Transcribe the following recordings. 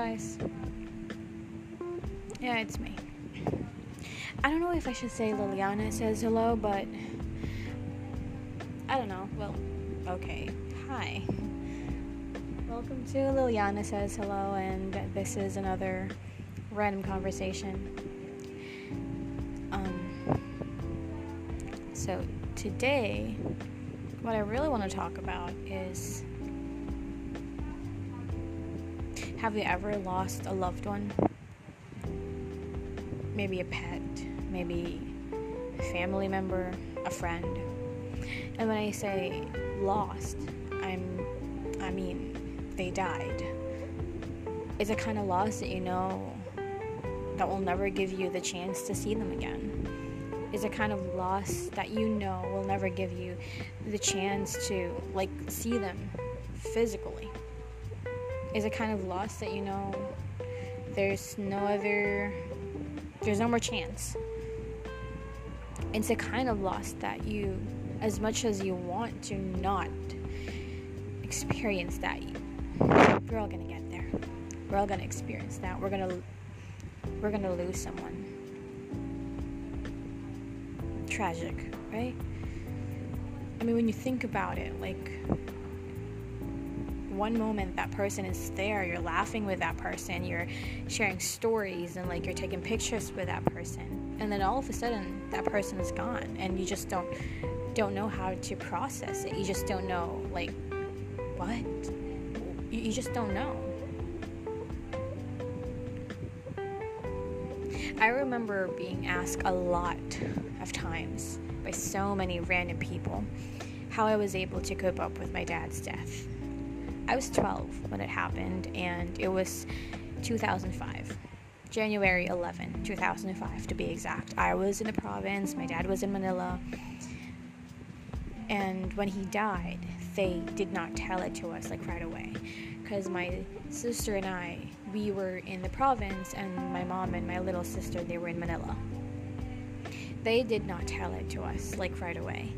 guys. Yeah, it's me. I don't know if I should say Liliana says hello, but I don't know. Well, okay. Hi. Welcome to Liliana says hello, and this is another random conversation. Um, so today, what I really want to talk about is have you ever lost a loved one? Maybe a pet, maybe a family member, a friend. And when I say lost, I'm I mean they died. It's a kind of loss that you know that will never give you the chance to see them again. It's a kind of loss that you know will never give you the chance to like see them physically is a kind of loss that you know there's no other there's no more chance. It's a kind of loss that you as much as you want to not experience that we're all gonna get there. We're all gonna experience that. We're gonna we're gonna lose someone. Tragic right? I mean when you think about it like one moment that person is there, you're laughing with that person, you're sharing stories and like you're taking pictures with that person. And then all of a sudden that person is gone and you just don't don't know how to process it. You just don't know like what? You, you just don't know. I remember being asked a lot of times by so many random people how I was able to cope up with my dad's death. I was 12 when it happened, and it was 2005. January 11, 2005 to be exact. I was in the province, my dad was in Manila, and when he died, they did not tell it to us like right away because my sister and I, we were in the province, and my mom and my little sister, they were in Manila. They did not tell it to us like right away.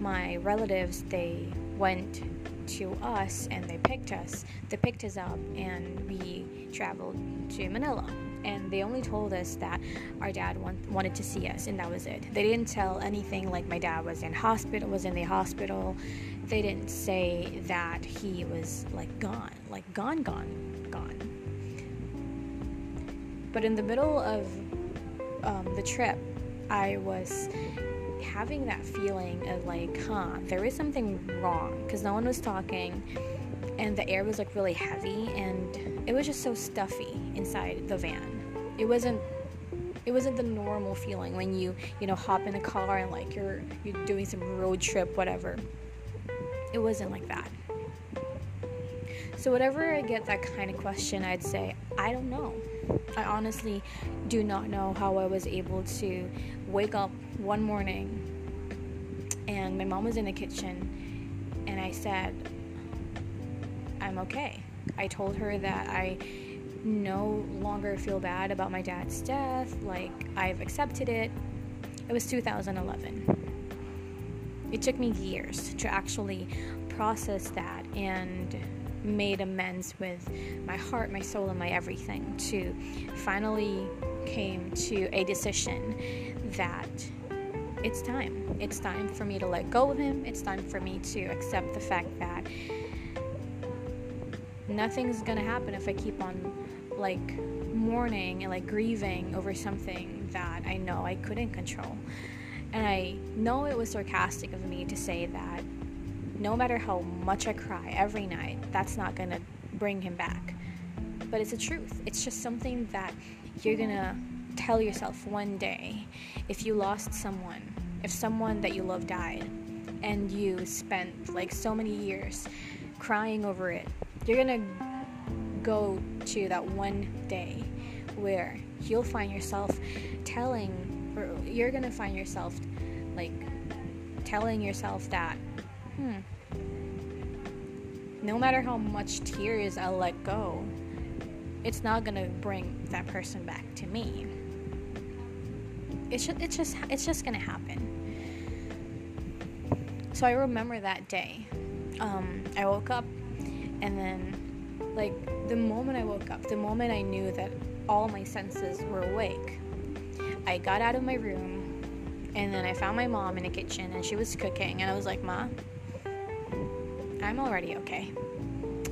My relatives, they went to us and they picked us. They picked us up and we traveled to Manila. And they only told us that our dad want, wanted to see us, and that was it. They didn't tell anything like my dad was in hospital, was in the hospital. They didn't say that he was like gone, like gone, gone, gone. But in the middle of um, the trip, I was having that feeling of like, huh, there is something wrong because no one was talking and the air was like really heavy and it was just so stuffy inside the van. It wasn't it wasn't the normal feeling when you, you know, hop in a car and like you're you're doing some road trip whatever. It wasn't like that. So whenever I get that kind of question, I'd say, I don't know. I honestly do not know how I was able to wake up one morning and my mom was in the kitchen and I said, I'm okay. I told her that I no longer feel bad about my dad's death, like I've accepted it. It was 2011. It took me years to actually process that and made amends with my heart, my soul, and my everything to finally came to a decision that it's time. It's time for me to let go of him. It's time for me to accept the fact that nothing's gonna happen if I keep on like mourning and like grieving over something that I know I couldn't control. And I know it was sarcastic of me to say that no matter how much I cry every night, that's not gonna bring him back. But it's the truth. It's just something that you're gonna tell yourself one day if you lost someone, if someone that you love died, and you spent like so many years crying over it, you're gonna go to that one day where you'll find yourself telling, or you're gonna find yourself like telling yourself that hmm, no matter how much tears I let go, it's not gonna bring that person back to me. It's just, it's just, it's just gonna happen. So I remember that day. Um, I woke up, and then Like the moment I woke up, the moment I knew that all my senses were awake, I got out of my room and then I found my mom in the kitchen and she was cooking and I was like, "Ma, I'm already okay."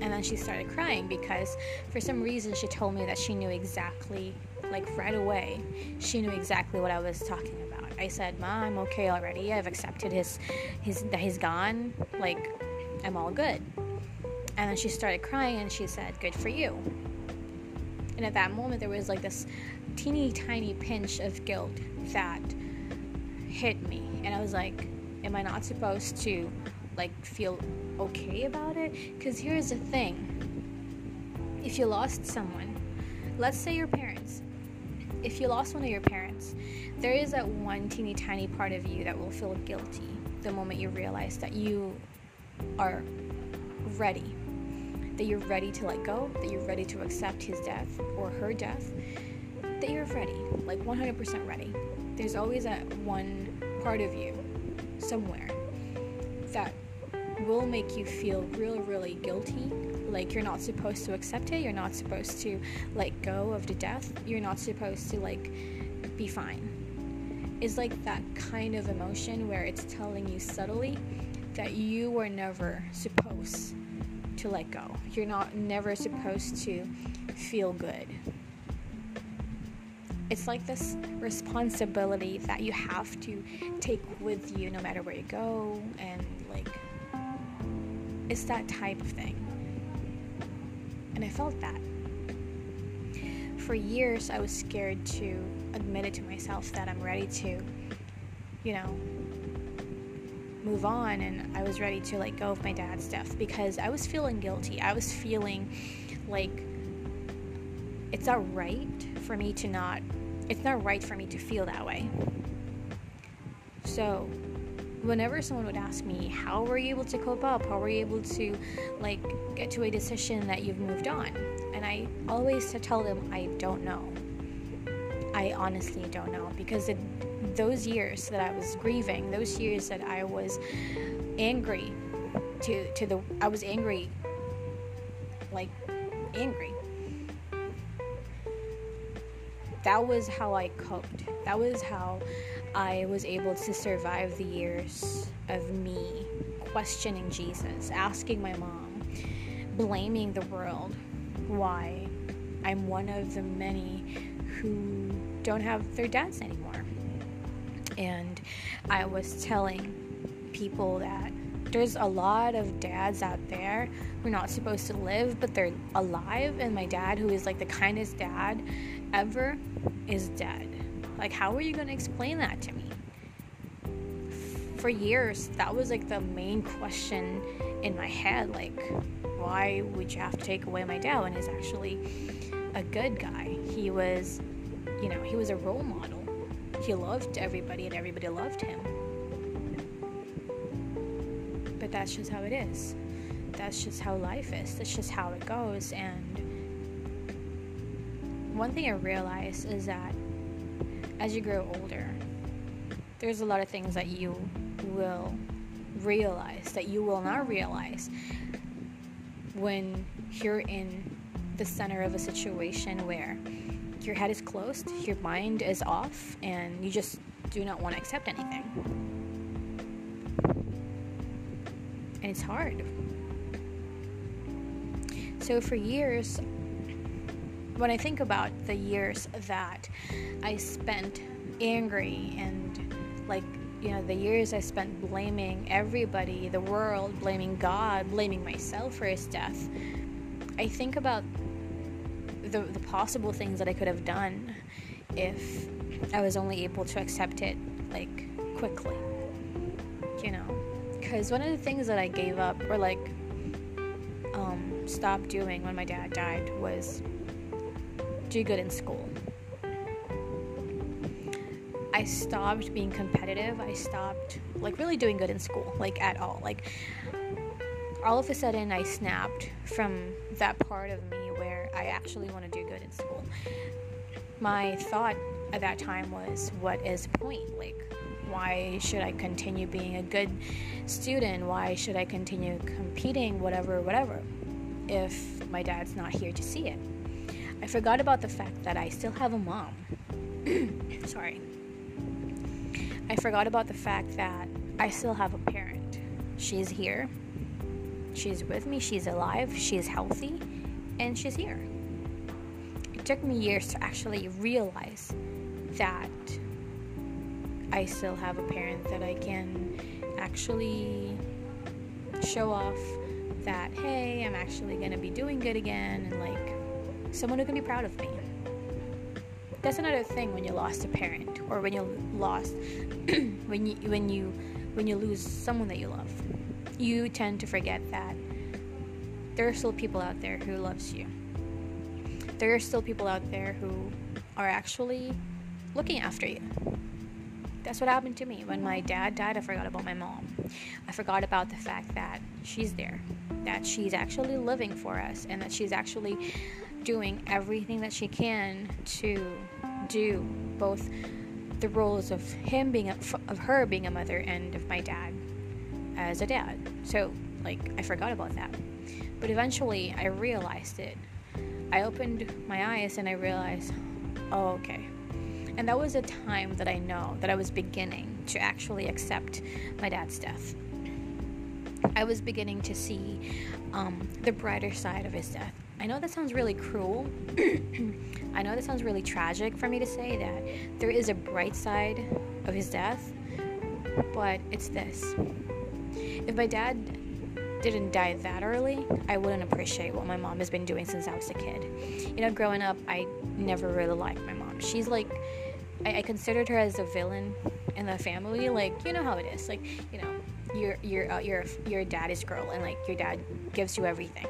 And then she started crying because for some reason she told me that she knew exactly like right away, she knew exactly what I was talking about. I said, "Ma, I'm okay already. I've accepted his his that he's gone. Like I'm all good." And then she started crying and she said, Good for you. And at that moment, there was like this teeny tiny pinch of guilt that hit me. And I was like, Am I not supposed to like feel okay about it? Because here's the thing if you lost someone, let's say your parents, if you lost one of your parents, there is that one teeny tiny part of you that will feel guilty the moment you realize that you are ready that you're ready to let go, that you're ready to accept his death or her death, that you're ready, like 100% ready. There's always that one part of you somewhere that will make you feel really, really guilty. Like you're not supposed to accept it, you're not supposed to let go of the death, you're not supposed to like be fine. It's like that kind of emotion where it's telling you subtly that you were never supposed to let go. You're not never supposed to feel good. It's like this responsibility that you have to take with you no matter where you go, and like, it's that type of thing. And I felt that. For years, I was scared to admit it to myself that I'm ready to, you know, move on and I was ready to let go of my dad's stuff because I was feeling guilty. I was feeling like it's not right for me to not it's not right for me to feel that way. So, whenever someone would ask me, "How were you able to cope up? How were you able to like get to a decision that you've moved on?" And I always tell them, "I don't know." I honestly don't know because it those years that I was grieving, those years that I was angry to to the I was angry like angry. That was how I coped. That was how I was able to survive the years of me questioning Jesus, asking my mom, blaming the world why I'm one of the many who don't have their dads anymore. And I was telling people that there's a lot of dads out there who are not supposed to live, but they're alive. And my dad, who is like the kindest dad ever, is dead. Like, how are you going to explain that to me? For years, that was like the main question in my head. Like, why would you have to take away my dad when he's actually a good guy? He was, you know, he was a role model he loved everybody and everybody loved him. But that's just how it is. That's just how life is. That's just how it goes. And one thing I realized is that as you grow older, there's a lot of things that you will realize that you will not realize when you're in the center of a situation where your head is closed, your mind is off, and you just do not want to accept anything. And it's hard. So, for years, when I think about the years that I spent angry and like, you know, the years I spent blaming everybody, the world, blaming God, blaming myself for his death, I think about the, the possible things that I could have done if I was only able to accept it like quickly. You know, because one of the things that I gave up or like um, stopped doing when my dad died was do good in school. I stopped being competitive. I stopped like really doing good in school, like at all. Like all of a sudden, I snapped from that part of me where I actually want to do good in school. My thought at that time was, what is the point? Like, why should I continue being a good student? Why should I continue competing? Whatever, whatever. if my dad's not here to see it. I forgot about the fact that I still have a mom. Sorry. I forgot about the fact that I still have a parent. She's here. She's with me. She's alive. She's healthy. And she's here. It took me years to actually realize that I still have a parent that I can actually show off that, hey, I'm actually going to be doing good again, and like someone who can be proud of me. That's another thing when you lost a parent or when you lost when you when you when you lose someone that you love. You tend to forget that there are still people out there who loves you. There are still people out there who are actually looking after you. That's what happened to me. When my dad died, I forgot about my mom. I forgot about the fact that she's there, that she's actually living for us, and that she's actually doing everything that she can to do both the roles of him being a, of her being a mother and of my dad as a dad. So, like, I forgot about that. But eventually, I realized it. I opened my eyes and I realized, oh, okay and that was a time that I know that I was beginning to actually accept my dad's death. I was beginning to see um, the brighter side of his death. I know that sounds really cruel. I know that sounds really tragic for me to say that there is a bright side of his death, but it's this. If my dad didn't die that early, I wouldn't appreciate what my mom has been doing since I was a kid. You know, growing up, I never really liked my mom. She's like I, I considered her as a villain in the family. Like you know how it is. Like you know you're you're uh, you're you're a daddy's girl and like your dad gives you everything.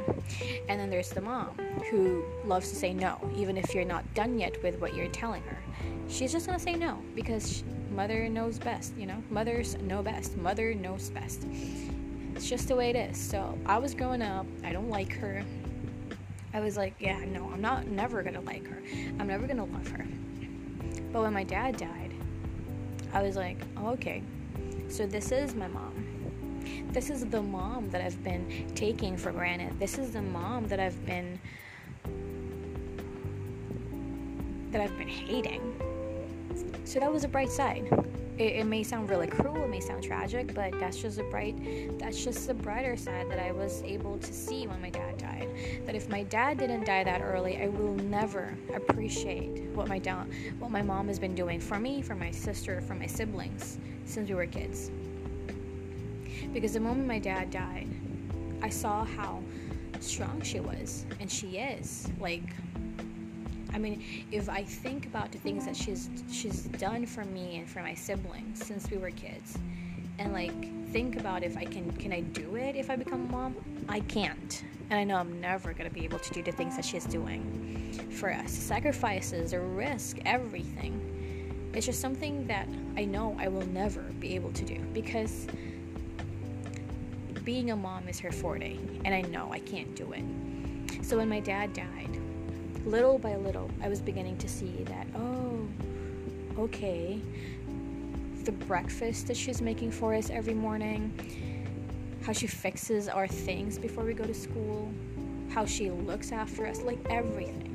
And then there's the mom who loves to say no even if you're not done yet with what you're telling her. She's just gonna say no because she, mother knows best you know? Mothers know best. Mother knows best. It's just the way it is. So i was growing up i don't like her. I was like yeah no i'm not never gonna like her. I'm never gonna love her. But when my dad died, I was like, oh, okay, so this is my mom. This is the mom that I've been taking for granted. This is the mom that I've been that I've been hating. So that was a bright side it, it, may sound really cruel it may sound tragic but that's just a bright that's just the brighter side that i was able to see when my dad died that if my dad didn't die that early i will never appreciate what my dad what my mom has been doing for me for my sister for my siblings since we were kids because the moment my dad died i saw how strong she was and she is like I mean, if I think about the things that she's she's done for me and for my siblings since we were kids, and like think about if I can can I do it if I become a mom? I can't, and I know I'm never gonna be able to do the things that she's doing for us. Sacrifices, risk, everything. It's just something that I know I will never be able to do because being a mom is her forte, and I know I can't do it. So when my dad died, little by little, I was beginning to see that, oh, okay, the breakfast that she's making for us every morning, how she fixes our things before we go to school, how she looks after us, like everything.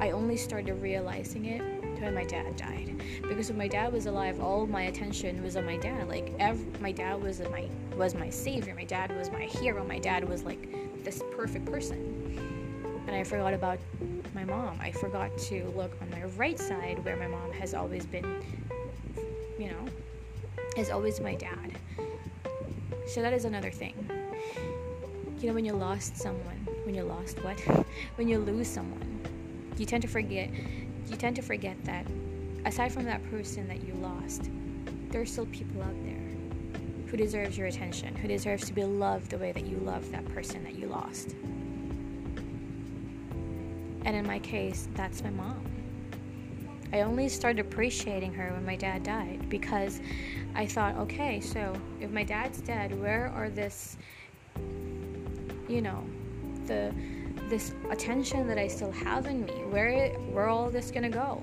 I only started realizing it when my dad died because when my dad was alive all my attention was on my dad like every, my dad was my was my savior my dad was my hero my dad was like this perfect person and I forgot about my mom. I forgot to look on my right side where my mom has always been, you know, has always my dad. So that is another thing. You know, when you lost someone, when you lost what? when you lose someone, you tend to forget. You tend to forget that aside from that person that you lost, there are still people out there who deserves your attention, who deserves to be loved the way that you love that person that you lost. And in my case, that's my mom. I only started appreciating her when my dad died because I thought, okay, so if my dad's dead, where are this, you know, the this attention that I still have in me? Where where all this gonna go?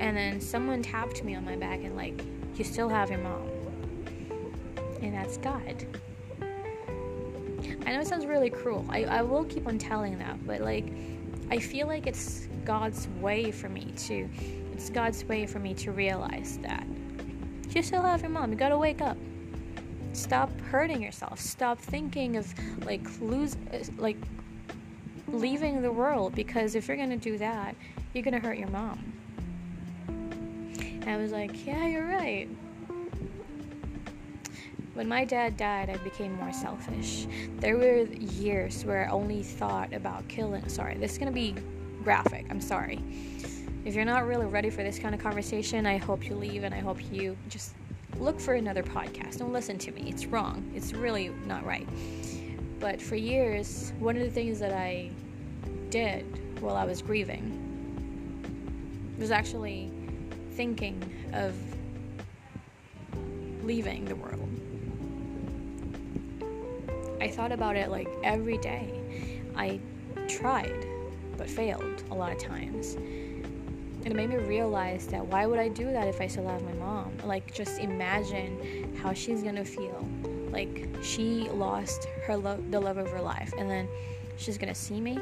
And then someone tapped me on my back and like, you still have your mom, that's God. I know it sounds really cruel. I, I will keep on telling that, but like, I feel like it's God's way for me to, it's God's way for me to realize that you still have your mom. You gotta wake up. Stop hurting yourself. Stop thinking of like lose, like leaving the world because if you're gonna do that, you're gonna hurt your mom. And I was like, yeah, you're right. When my dad died, I became more selfish. There were years where I only thought about killing. Sorry, this is gonna be graphic. I'm sorry. If you're not really ready for this kind of conversation, I hope you leave and I hope you just look for another podcast. Don't listen to me. It's wrong. It's really not right. But for years, one of the things that I did while I was grieving was actually thinking of leaving the world. I thought about it like every day. I tried, but failed a lot of times. And it made me realize that why would I do that if I still have my mom? Like, just imagine how she's gonna feel. Like, she lost her love, the love of her life, and then she's gonna see me.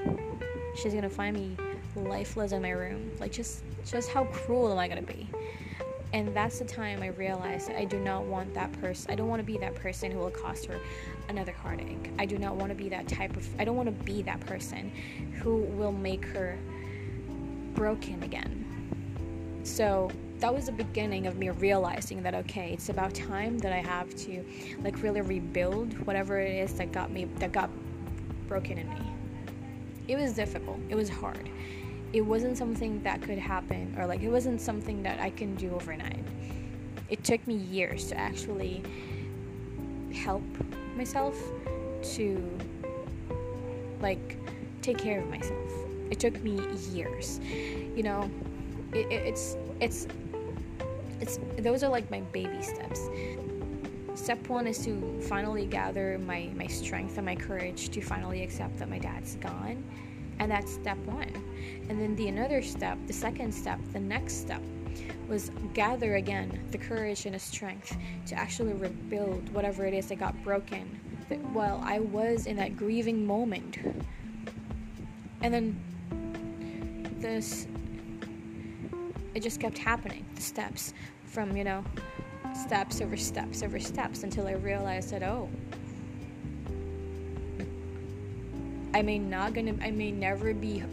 She's gonna find me lifeless in my room. Like, just, just how cruel am I gonna be? And that's the time I realized I do not want that person. I don't want to be that person who will cost her another heartache. I do not want to be that type of. I don't want to be that person who will make her broken again. So that was the beginning of me realizing that okay, it's about time that I have to like really rebuild whatever it is that got me that got broken in me. It was difficult. It was hard it wasn't something that could happen or like it wasn't something that I can do overnight. It took me years to actually help myself to like take care of myself. It took me years. You know, it, it, it's it's it's those are like my baby steps. Step one is to finally gather my my strength and my courage to finally accept that my dad's gone and that's step one and then the another step the second step the next step was gather again the courage and the strength to actually rebuild whatever it is that got broken. That while i was in that grieving moment. And then this it just kept happening. The steps from you know steps over steps over steps until i realized that oh I may not gonna I may never be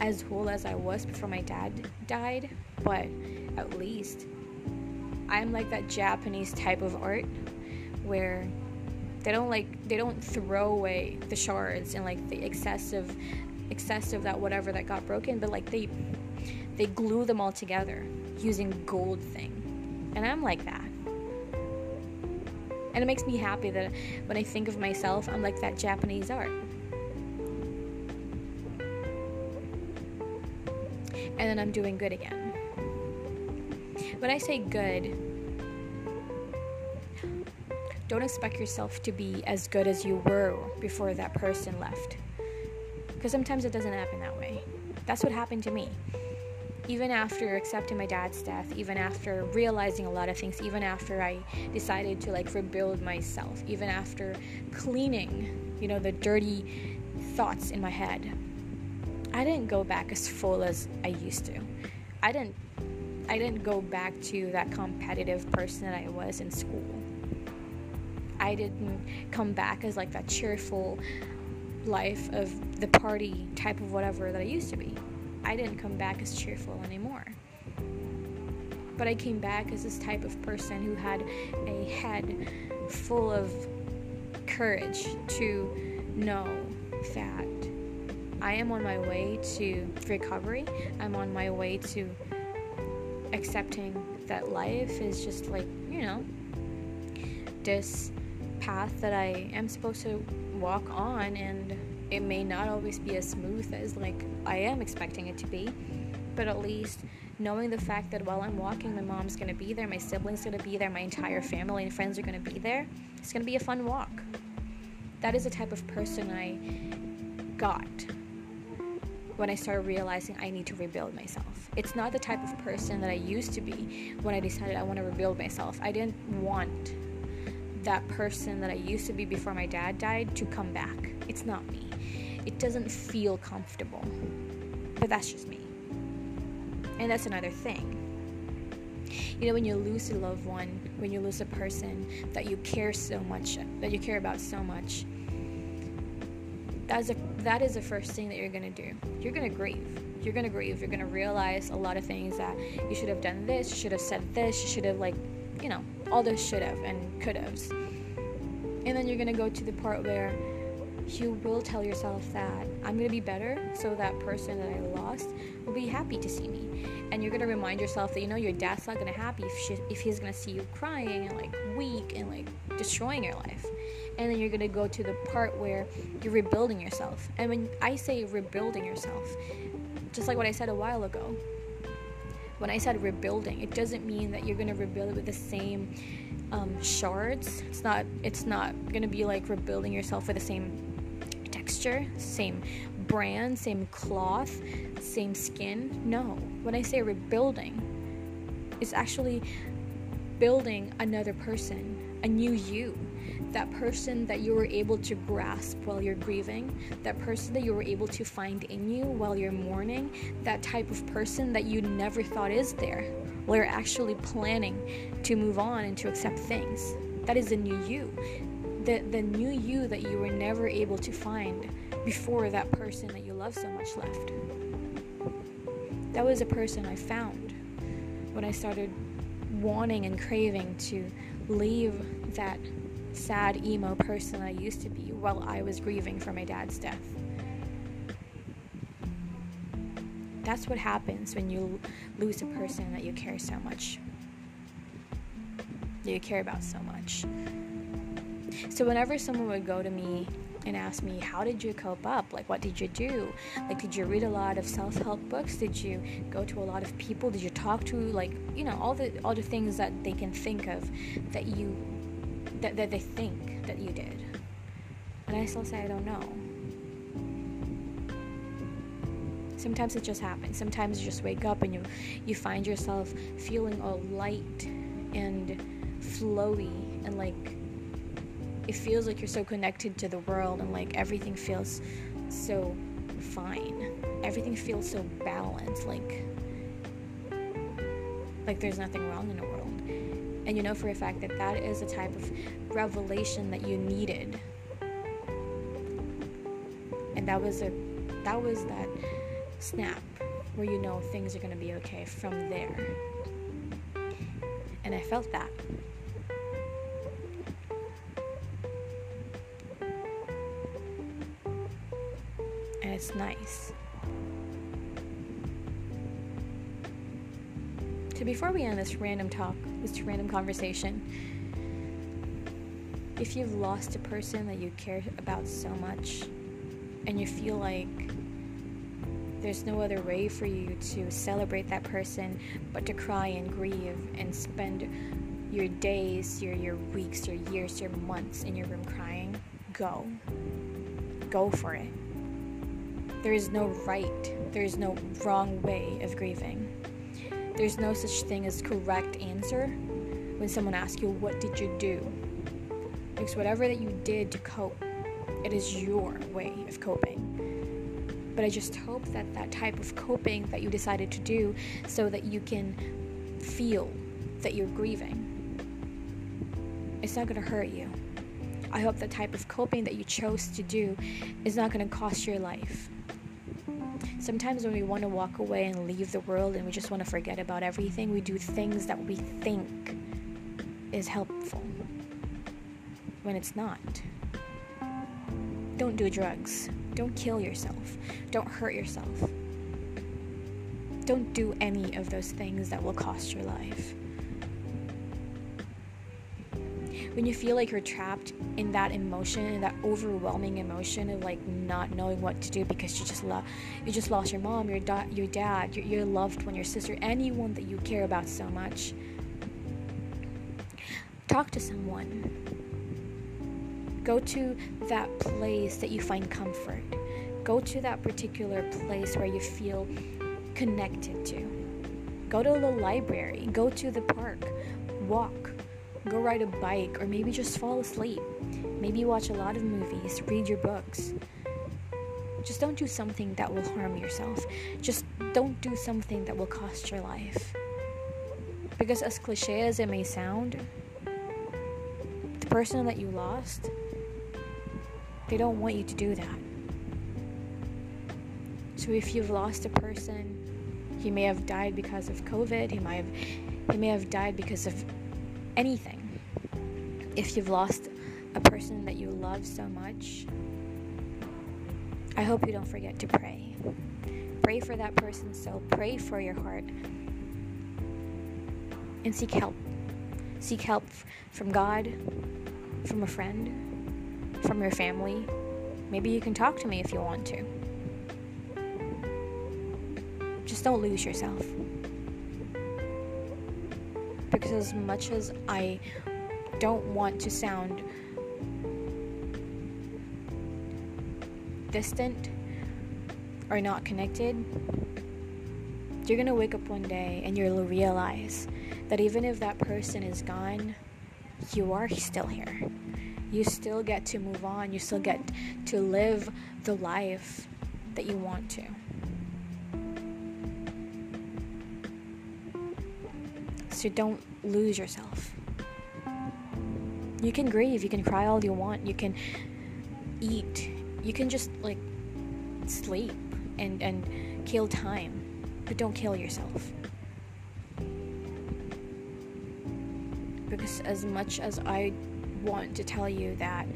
as whole as I was before my dad died, but at least I'm like that Japanese type of art where they don't like they don't throw away the shards and like the excessive excessive that whatever that got broken, but like they they glue them all together using gold thing. And I'm like that. And it makes me happy that when I think of myself, I'm like that Japanese art. and then I'm doing good again. When I say good, don't expect yourself to be as good as you were before that person left. Because sometimes it doesn't happen that way. That's what happened to me. Even after accepting my dad's death, even after realizing a lot of things, even after I decided to like rebuild myself, even after cleaning, you know, the dirty thoughts in my head, I didn't go back as full as I used to. I didn't I didn't go back to that competitive person that I was in school. I didn't come back as like that cheerful life of the party type of whatever that I used to be. I didn't come back as cheerful anymore. But I came back as this type of person who had a head full of courage to know that I am on my way to recovery. I'm on my way to accepting that life is just like, you know, this path that I am supposed to walk on and it may not always be as smooth as like I am expecting it to be, but at least knowing the fact that while I'm walking, my mom's gonna be there, my siblings gonna be there, my entire family and friends are gonna be there. It's gonna be a fun walk. That is the type of person I got when I started realizing I need to rebuild myself. It's not the type of person that I used to be when I decided I want to rebuild myself. I didn't want that person that I used to be before my dad died to come back. It's not me. It doesn't feel comfortable. But that's just me. And that's another thing. You know, when you lose a loved one, when you lose a person that you care so much, that you care about so much, that's a, that is the first thing that you're gonna do. You're gonna grieve. You're gonna grieve. You're gonna realize a lot of things that you should have done this, you should have said this, you should have like, you know, all those should have and could haves. And then you're gonna go to the part where you will tell yourself that I'm gonna be better so that person that I lost will be happy to see me. And you're gonna remind yourself that you know your dad's not gonna happy if, she, if he's gonna see you crying and like weak and like destroying your life and then you're going to go to the part where you're rebuilding yourself. And when I say rebuilding yourself, just like what I said a while ago, when I said rebuilding, it doesn't mean that you're going to rebuild it with the same um, shards. It's not. It's not going to be like rebuilding yourself with the same texture, same brand, same cloth, same skin. No. When I say rebuilding, it's actually building another person, a new you that person that you were able to grasp while you're grieving, that person that you were able to find in you while you're mourning, that type of person that you never thought is there while you're actually planning to move on and to accept things. That is the new you. The, the new you that you were never able to find before that person that you love so much left. That was a person I found when I started wanting and craving to leave that sad emo person I used to be while I was grieving for my dad's death. That's what happens when you lose a person that you care so much, that you care about so much. So, whenever someone would go to me and ask me, How did you cope up? Like, what did you do? Like, did you read a lot of self help books? Did you go to a lot of people? Did you talk to, like, you know, all the, all the things that they can think of that you that, that they think that you did. And I still say I don't know. Sometimes it just happens. Sometimes you just wake up and you you find yourself feeling all light and flowy and like it feels like you're so connected to the world and like everything feels so fine. Everything feels so balanced like like there's nothing wrong in the world. And you know for a fact that that is the type of revelation that you needed. And that was a that was that snap where you know things are going to be okay from there. And I felt that. And it's nice. Before we end this random talk, this random conversation, if you've lost a person that you care about so much and you feel like there's no other way for you to celebrate that person but to cry and grieve and spend your days, your your weeks, your years, your months in your room crying, go. Go for it. There is no right, there is no wrong way of grieving. There's no such thing as correct answer when someone asks you, What did you do? Because whatever that you did to cope, it is your way of coping. But I just hope that that type of coping that you decided to do so that you can feel that you're grieving, it's not going to hurt you. I hope the type of coping that you chose to do is not going to cost your life. Sometimes when we want to walk away and leave the world and we just want to forget about everything, we do things that we think is helpful when it's not. Don't do drugs. Don't kill yourself. Don't hurt yourself. Don't do any of those things that will cost your life. When you feel like you're trapped in that emotion, in that overwhelming emotion of like not knowing what to do because you just love, you just lost your mom, your da- your dad, your, your loved one, your sister, anyone that you care about so much. Talk to someone. Go to that place that you find comfort. Go to that particular place where you feel connected to. Go to the library. Go to the park. Walk Go ride a bike, or maybe just fall asleep. Maybe watch a lot of movies, read your books. Just don't do something that will harm yourself. Just don't do something that will cost your life. Because, as cliche as it may sound, the person that you lost, they don't want you to do that. So, if you've lost a person, he may have died because of COVID, he might have, he may have died because of anything. If you've lost a person that you love so much, I hope you don't forget to pray. Pray for that person's soul, pray for your heart, and seek help. Seek help from God, from a friend, from your family. Maybe you can talk to me if you want to. Just don't lose yourself. Because as much as I don't want to sound distant or not connected, you're gonna wake up one day and you'll realize that even if that person is gone, you are still here. You still get to move on, you still get to live the life that you want to. So don't lose yourself. You can grieve, you can cry all you want, you can eat, you can just like sleep and, and kill time, but don't kill yourself. Because as much as I want to tell you that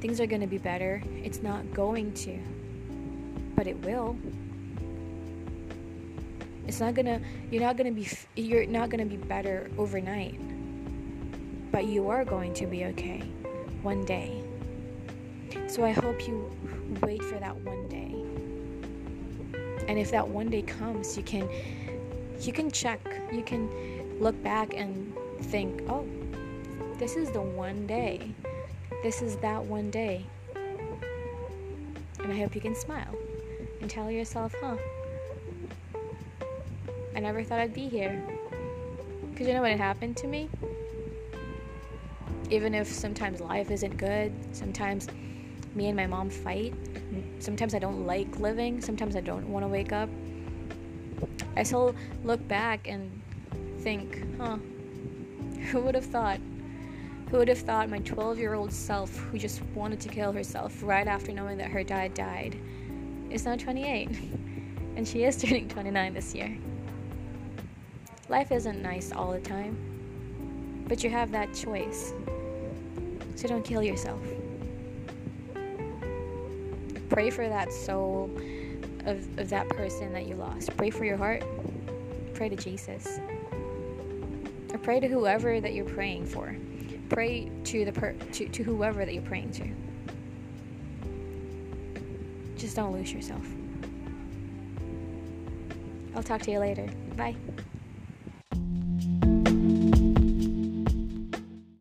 things are going to be better, it's not going to, but it will it's not gonna you're not gonna be you're not gonna be better overnight but you are going to be okay one day so i hope you wait for that one day and if that one day comes you can you can check you can look back and think oh this is the one day this is that one day and i hope you can smile and tell yourself huh I never thought I'd be here. Because you know what happened to me? Even if sometimes life isn't good, sometimes me and my mom fight, sometimes I don't like living, sometimes I don't want to wake up. I still look back and think, huh, who would have thought? Who would have thought my 12 year old self, who just wanted to kill herself right after knowing that her dad died, is now 28? and she is turning 29 this year. Life isn't nice all the time, but you have that choice. So don't kill yourself. Pray for that soul of, of that person that you lost. Pray for your heart. Pray to Jesus. Or pray to whoever that you're praying for. Pray to the per- to, to whoever that you're praying to. Just don't lose yourself. I'll talk to you later. Bye.